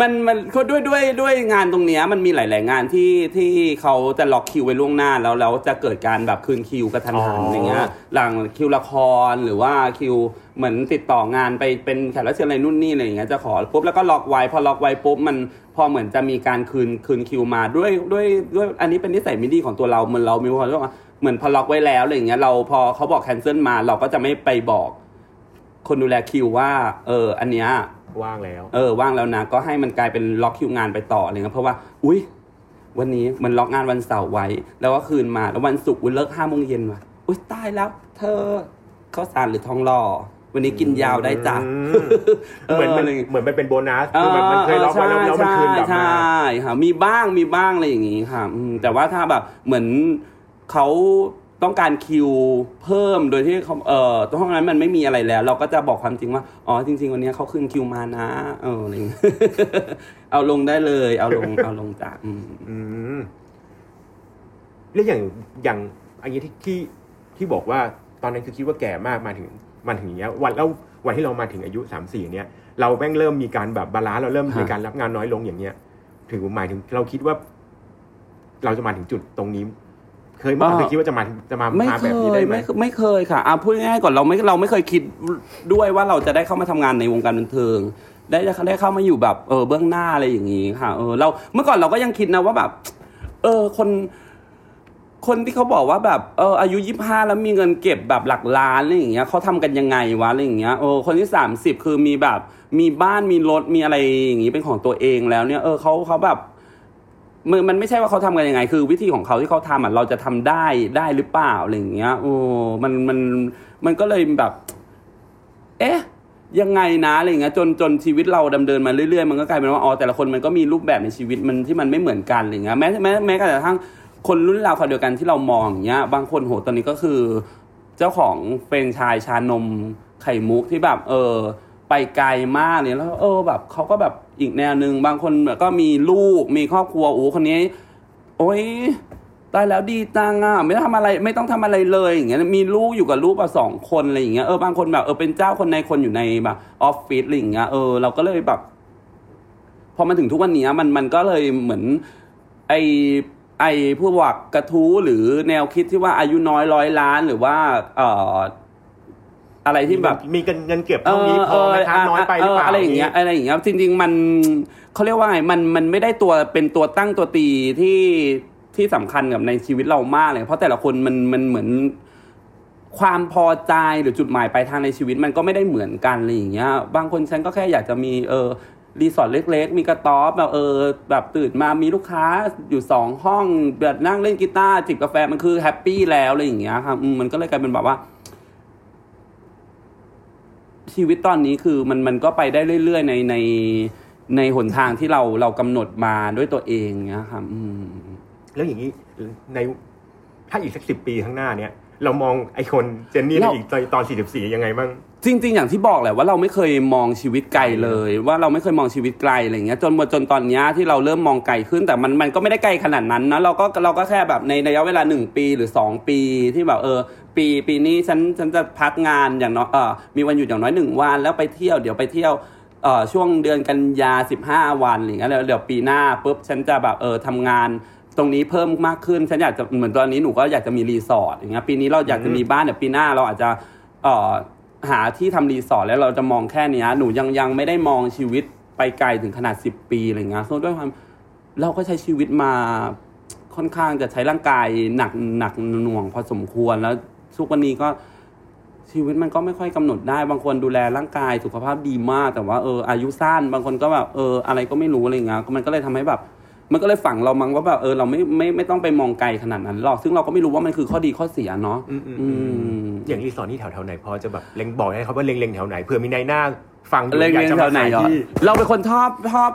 มันมันก็ด้วยด้วยด้วยงานตรงเนี้ยมันมีหลาย ๆ งานที่ที่เขาจะล็อกคิวไว้ล่วงหน้าแล้วแล้วจะเกิดการแบบคืนคิวกระทันหันอ๋อออย่างเงี้ยหลังคิวละครหรือว่าคิวเหมือนติดต่องานไปเป็นแขกรับเชิญอะไรนู่นนี่อะไรอย่างเงี้ยจะขอปุ๊บแล้วก็ล็อกไว้พอล็อกไว้ปุ๊บมันพอเหมือนจะมีการคืนคืนคิวมาด้วยด้วยด้วยอันนี้เป็นนิสัยไม่ดีของตัวเราเหมือนเรามีความรู้สึกว่าเหมือนพอล็อกไว้แล้วอะไรอย่างเงี้ยเราพอเขาบอกแคนเซิลมาเราก็จะไม่ไปบอก คนดูแลคิวว่า เออ อันเนี้ย ว่างแล้ว เออว่างแล้วนะ ก็ให้มันกลายเป็นล็อกคิวงานไปต่ออะไรเงี้ยเพราะว่า อุ้ยวันนี้มันล็อกงานวันเสาร์ไว้ แล้วก็คืนมาแล้ววันศุกร์วันเลิกห้าโมงเย็นว่ะอุ้ยตายแล้ว เธอข้าวสารหรือทองหล่อวันนี้กินยาวได้จ้ะเหมือนมันเหมือนมันเป็นโบนัสคือมันมันเคยล็อกไว้แล้วมันคืนกลับใช่มาใช่ค่ะมีบ้างมีบ้างอะไรอย่างงี้ค่ะแต่ว่าถ้าแบบเหมือนเขา ต้องการคิวเพิ่มโดยที่เขาเอ่อตรงนั้นมันไม่มีอะไรแล้ว เราก็จะบอกความจริงว่า อ๋อจริง ๆ วันนี้เขาคืนคิวมานะ เอออะไรอย่างเงี้ยเอาลงได้เลย เอาลงเอาลงจากอืมอืมแล้วอย่างอย่างอันนี้ที่ที่ที่บอกว่าตอนนั้นคือคิดว่าแก่มากมาถึงมาถึงอย่างเงี้ยวันแล้ววันที่เรามาถึงอายุสามสี่เนี้ยเราแม่งเริ่มมีการแบบ balance เราเริ่มมีการรับงานน้อยลงอย่างเงี้ย ถึงหมายถึงเราคิดว่า เราจะมาถึงจุดตรงนี้ เคยเมื่อก่อนเคยคิดว่าจะมาจะมาไม่มาเคแบบนี้ยได้ไหมไม่เคยไม่เคยค่ะอะพูดง่ายๆก่อนเราไม่เราไม่เคยคิดด้วยว่าเราจะได้เข้ามาทำงานในวงการบันเทิง ได้ได้เข้ามาอยู่แบบเออเบื้องหน้าอะไรอย่างงี้ค่ะเออเราเมื่อก่อนเราก็ยังคิดนะว่าแบบ เออคนคนที่เขาบอกว่าแบบเอออายุยี่ห้าแล้วมีเงินเก็บแบบหลักล้านอะไรอย่างเงี้ยเขาทำกันยังไงวะอะไรอย่างเงี้ยโอ้คนที่สามสิบคือมีแบบมีบ้านมีรถมีอะไรอย่างงี้เป็นของตัวเองแล้วเนี่ยเออเขาเขาแบบ มันมันไม่ใช่ว่าเขาทำกันยังไง คือวิธีของเขาที่เขาทำอะเราจะทำได้ได้หรือเปล่าอะไรอย่างเงี้ยโอ้มันมันมันก็เลยแบบ เอ๊ะยังไงนะอะไรอย่างเงี้ยจนจนชีวิตเราดำเนินมาเรื่อยๆ มันก็กลายเป็นว่าอ๋อแต่ละคนมันก็มีรูปแบบในชีวิตมันที่มันไม่เหมือนกันอะไรเงี้ยแม้แม้แม้กระทั่งคนรุ่นราวคราวเดียวกันที่เรามองอย่างเงี้ย บางคนโหตอนนี้ก็คือ เจ้าของเฟรนชายชานมไข่มุกที่แบบ เออ ไปไกลมากเนี่ยแล้วเออแบบเขาก็แบบอีกแนวหนึ่งบางคนก็มีลูกมีครอบครัวโอ้คนนี้ โอ้ยตายแล้วดีจังอะไม่ต้องทำอะไรไม่ต้องทำอะไรเลยอย่างเงี้ยมีลูกอยู่กับลูกมาสองคนอะไรอย่างเงี้ยเออบางคนแบบเออเป็นเจ้าคนในคนอยู่ในแบบออฟฟิศอะไรอย่างเงี้ยเออเราก็เลยแบบพอมาถึงทุกวันนี้มันมันก็เลยเหมือน ไอไอพวกกระทู้หรือแนวคิดที่ว่าอายุน้อยร้อยล้านหรือว่าเออ อะไรที่แบบมีเงินเงินเก็บเท่านี้พอไหมครับน้อยไปหรือเปล่าอะไรอย่างเงี้ยอะไรอย่างเงี้ยจริง ๆ มันเขาเรียกว่าไงมันมันไม่ได้ตัวเป็นตัวตั้งตัวตีที่ที่สำคัญกับในชีวิตเรามากเลย เพราะแต่ละคนมันมันเหมือนความพอใจหรือจุดหมายปลายทางในชีวิตมันก็ไม่ได้เหมือนกันอะไรอย่างเงี้ย บางคนฉันก็แค่อยากจะมีเออรีสอร์ทเล็ก ๆ มีกระต๊อบแบบเออแบบตื่นมามีลูกค้าอยู่สองห้องแบบนั่งเล่นกีตาร์จิบกาแฟมันคือ happy แล้วอะไรอย่างเงี้ยครับอืมมันก็เลยกลายเป็นแบบว่า ชีวิตตอนนี้คือมันมันก็ไปได้เรื่อยๆ ในในในหนทางที่เราเรากำหนดมาด้วยตัวเองเงี้ยครับอืมแล้วอย่างนี้ในถ้าอีกสักสิบปีข้างหน้าเนี้ยเรามองไอคนเจนนี่ในเราอีกตอน44ยังไงบ้าง จริง ๆ อย่างที่บอกแหละว่าเราไม่เคยมองชีวิตไกลเลย ว่าเราไม่เคยมองชีวิตไกลอะไรเงี้ยจนจนตอนนี้ที่เราเริ่มมองไกลขึ้นแต่มันมันก็ไม่ได้ไกลขนาดนั้นนะเราก็เราก็แค่แบบในระยะเวลาหนึ่งปีหรือสองปีที่แบบเออ ปีปีนี้ฉันฉันจะพักงานอย่างน้อยเออมีวันหยุดอย่างน้อยหนึ่งวันแล้วไปเที่ยวเดี๋ยวไปเที่ยวเออช่วงเดือนกันยาสิบห้าวันอะไรเงี้ยแล้วเดี๋ยวปีหน้าปุ๊บฉันจะแบบเออทำงานตรงนี้เพิ่มมากขึ้นฉันอยากจะเหมือนตอนนี้หนูก็อยากจะมีรีสอร์ทอย่างเงี้ยปีนี้เราอยากจะมีบ้านเดี๋ยวปีหน้าเราอาจจะเออ หาที่ทำรีสอร์ทแล้วเราจะมองแค่นี้หนูยังยังไม่ได้มองชีวิตไปไกลถึงขนาด10ปีอะไรเงี้ยคือด้วยความเราก็ใช้ชีวิตมาค่อนข้างจะใช้ร่างกายหนักหนักหน่วงพอสมควรแล้วทุกวันนี้ก็ชีวิตมันก็ไม่ค่อยกำหนดได้บางคนดูแลร่างกายสุขภาพดีมาก แต่ว่าเอออายุสั้นบางคนก็แบบเอออะไรก็ไม่รู้อะไรเงี้ยมันก็เลยทำให้แบบ มันก็เลยฝังเรามั้งว่าแบบเออเราไม่ไม่ไม่ต้องไปมองไกลขนาดนั้นหรอกซึ่งเราก็ไม่รู้ว่ามันคือข้อดีข้อเสียเนาะอืมอืมอือืมมอย่างรีสอร์ทนี่แถวแถวๆไหนพอจะแบบเล็งบอกได้ครับว่าเล็งเล็งๆแถวไหนเผื่อมีนายหน้าฟังอยู่เล่นอยากเล่นจะแถมาวไหนขายเหรอที่เราเป็นคนชอบชอบ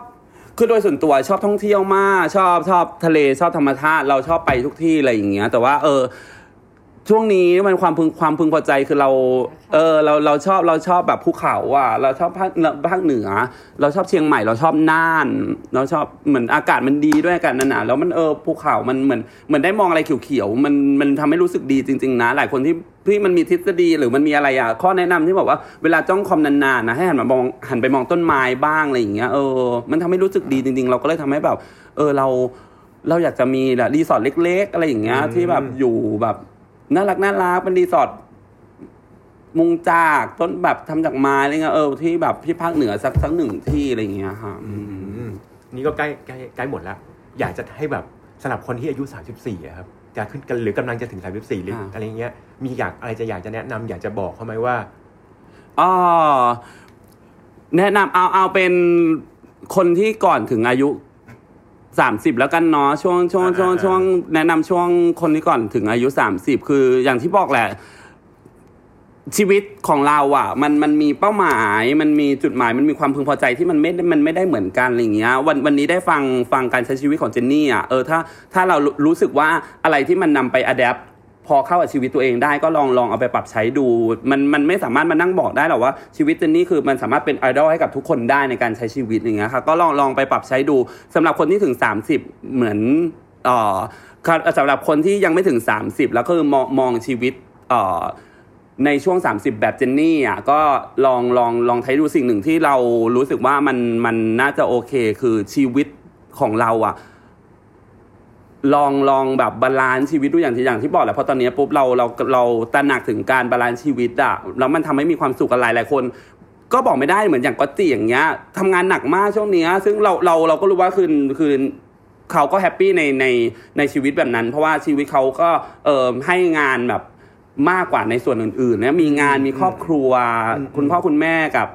คือโดยส่วนตัวชอบท่องเที่ยวมาก ชอบชอบทะเลชอบธรรมชาติเราชอบไปทุกที่อะไรอย่างเงี้ยแต่ว่าเออ ช่วงนี้มันความพึงความพึงพอใจคือเรา เออเราเราชอบเราชอบแบบภูเขาอะเราชอบภาคภาคเหนือ เราชอบเชียงใหม่เราชอบน่าน เราชอบเหมือนอากาศมันดีด้วยอากาศหนาๆแล้วมันเออภูเขา มันเหมือนเหมือนได้มองอะไรเขียวๆมันมันทำให้รู้สึกดีจริง ๆ นะ หลายคนที่ที่มันมีทฤษฎีหรือมันมีอะไรอะข้อแนะนำที่บอกว่าเวลาจ้องคอมนานๆนะให้หันมามองหันไปมองต้นไม้บ้างอะไรอย่างเงี้ยเออมันทำให้รู้สึกดีจริง ๆ เราก็เลยทำให้แบบ เออเราเราอยากจะมีแบบรีสอร์ทเล็ก ๆ อะไรอย่างเงี้ยอืมที่แบบอยู่แบบ น่ารักน่ารักเป็นรีสอร์ทมุงจากต้นแบบทำจากไม้อะไรเงี้ยเออที่แบบที่ภาคเหนือสักสักหนึ่งที่อะไรอย่างเงี้ยค่ะอืมอืมนี่ก็ใกล้ใกล้ใกล้หมดแล้ว อยากจะให้แบบสำหรับคนที่อายุ 34อะครับจะขึ้นกันหรือกำลังจะถึง 34หรืออ่าอะไรเงี้ยมีอยากอะไรจะอยากจะแนะนำอยากจะบอกเขาไหมว่าอ๋อแนะนำเอาเอาเป็นคนที่ก่อนถึงอายุ สามสิบแล้วกันเนาะช่วงช่วงช่วงอ่าอ่าช่วงแนะนำช่วงคนที่ก่อนถึงอายุสามสิบคืออย่างที่บอกแหละ ชีวิตของเราอะ มันมันมีเป้าหมาย มันมีจุดหมายมันมีความพึงพอใจที่มันไม่ได้มันไม่ได้เหมือนกันอะไรอย่างเงี้ย วันวันนี้ได้ฟังฟังการใช้ชีวิตของเจนนี่อะเออถ้าถ้าเรารู้รู้สึกว่าอะไรที่มันนำไปอัดแอป พอเข้ากับชีวิตตัวเองได้ก็ลองลองเอาไปปรับใช้ดู มันมันไม่สามารถมานั่งบอกได้หรอกว่าชีวิตเจนนี่คือมันสามารถเป็นไอดอลให้กับทุกคนได้ในการใช้ชีวิตอย่างเงี้ยครับก็ลองลองไปปรับใช้ดูสำหรับคนที่ถึง 30 เหมือนเอ่อสำหรับคนที่ยังไม่ถึง 30 แล้วก็คือมองมองชีวิตเอ่อในช่วง 30 แบบเจนนี่อะก็ลองลองลองใช้ดูสิ่งหนึ่งที่เรารู้สึกว่ามันมันน่าจะโอเค คือชีวิตของเราอะ ลองลองแบบ balance ชีวิตดูอย่างที่อย่างที่บอกแหละเพราะตอนนี้ปุ๊บเราเราเราตระหนักถึงการ balance ชีวิตอะแล้วมันทำให้มีความสุขกับหลายหลายคน ก็บอกไม่ได้เหมือนอย่างก๊อตจิอย่างเงี้ยทำงานหนักมากช่วงเนี้ย ซึ่งเราเราเราก็รู้ว่าคือคือเขาก็ happy ในในในชีวิตแบบนั้น เพราะว่าชีวิตเขาก็เอ่อให้งานแบบมากกว่าในส่วนอื่นๆนะมีงานมีครอบครัวอืมคุณพ่อคุณแม่กับ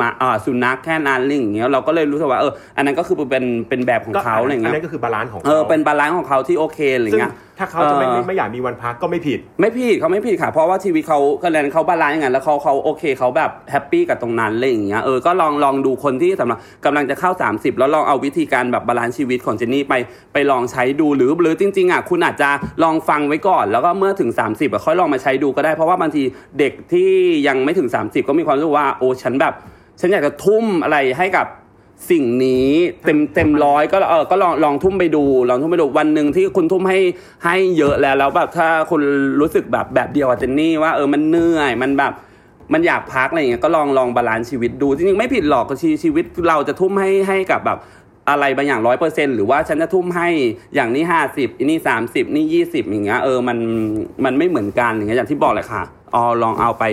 มาอ่าสุนัขแค่นั้นอะไรอย่างเงี้ยเราก็เลยรู้สึกว่าเอออันนั้นก็คือเป็นเป็นแบบของเขาอะไรอย่างอันเงี้ยนั้นก็คือ balance ของเออเป็น balance ของเขาที่โอเคอะไรซึ่งเงี้ย ถ้าเขาจะไม่เออไม่ไม่อยากมีวันพักก็ไม่ผิด ไม่ผิดเขาไม่ผิดค่ะ เพราะว่าชีวิตเขาก็ plan เขา balance อย่างนั้นแล้วเขาเขาโอเคเขาแบบ happy กับตรงนั้นอะไรอย่างเงี้ยเออก็ลองลองดูคนที่สำหรับกำลังจะเข้า 30 แล้วลองเอาวิธีการแบบ balance ชีวิตของเจนนี่ไปไปลองใช้ดูหรือหรือจริงๆอะคุณอาจจะลองฟังไว้ก่อน แล้วก็เมื่อถึง 30อะค่อยลองมาใช้ดูก็ได้ เพราะว่าบางทีเด็กที่ยังไม่ถึง 30 ก็มีความรู้สึกว่าโอ้ฉันแบบ ฉันอยากจะทุ่มอะไรให้กับ สิ่งนี้เต็มเต็มร้อยก็เออก็ลองลองทุ่มไปดูลองทุ่มไปดูวันหนึ่งที่คุณทุ่มให้ให้เยอะแล้วแล้วแบบถ้าคุณรู้สึกแบบแบบเดียวกับเจนนี่ว่าเออมันเหนื่อยมันแบบมันอยากพักอะไรอย่างเงี้ยก็ลองลอง balance ชีวิตดูจริงๆไม่ผิดหรอกชีชีวิตเราจะทุ่มให้ให้กับแบบอะไรบางอย่างร้อยเปอร์เซ็นหรือว่าฉันจะทุ่มให้อย่างนี้ห้าสิบอันนี้สามสิบนี่ยี่สิบอย่างเงี้ยเออมันมันไม่เหมือนกันอย่างเงี้ยอย่างที่บอกเลยค่ะอ๋อลองเอาไป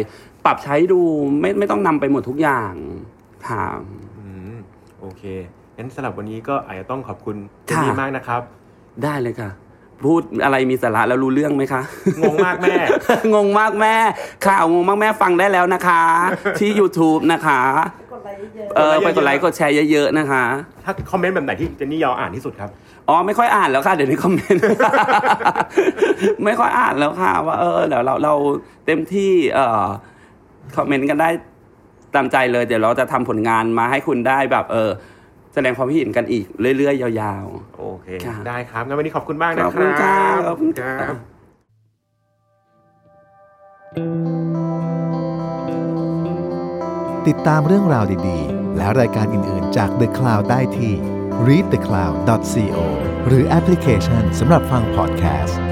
ปรับใช้ดูไม่ไม่ต้องนำไปหมดทุกอย่างค่ะอืม เคงั้นสำหรับวันนี้ก็อาจจะต้องขอบคุณเจนค่ะนี่มากนะครับ ได้เลยค่ะ พูดอะไรมีสาระแล้วรู้เรื่องไหมคะ งงมากแม่ งงมากแม่ ข่าวงงมากแม่ฟังได้แล้วนะคะ ที่ YouTube นะคะกดไลค์เออไปกดไลค์กดแชร์เยอะๆนะคะ ถ้าคอมเมนต์แบบไหนที่เจนนี่ยออ่านที่สุดครับ อ๋อไม่ค่อยอ่านแล้วค่ะ เดี๋ยวนี้คอมเมนต์ไม่ค่อยอ่านแล้วค่ะ ว่าเออเดี๋ยวเราเราเต็มที่เอ่อคอมเมนต์กันได้ ตามใจเลยเดี๋ยวเราจะทำผลงานมาให้คุณได้แบบเออแสดงความคิดเห็นกันอีกเรื่อย ๆ ยาวโอเคค่ะได้ครับงั้นวันนี้ขอบคุณมากๆนะขอบคคุณรัค่ะบขอบคุณค่ะรับติดตามเรื่องราวดีๆ และรายการอื่น ๆ จาก The Cloud ได้ที่ readthecloud.co หรือแอปพลิเคชันสำหรับฟังพอดแคสต์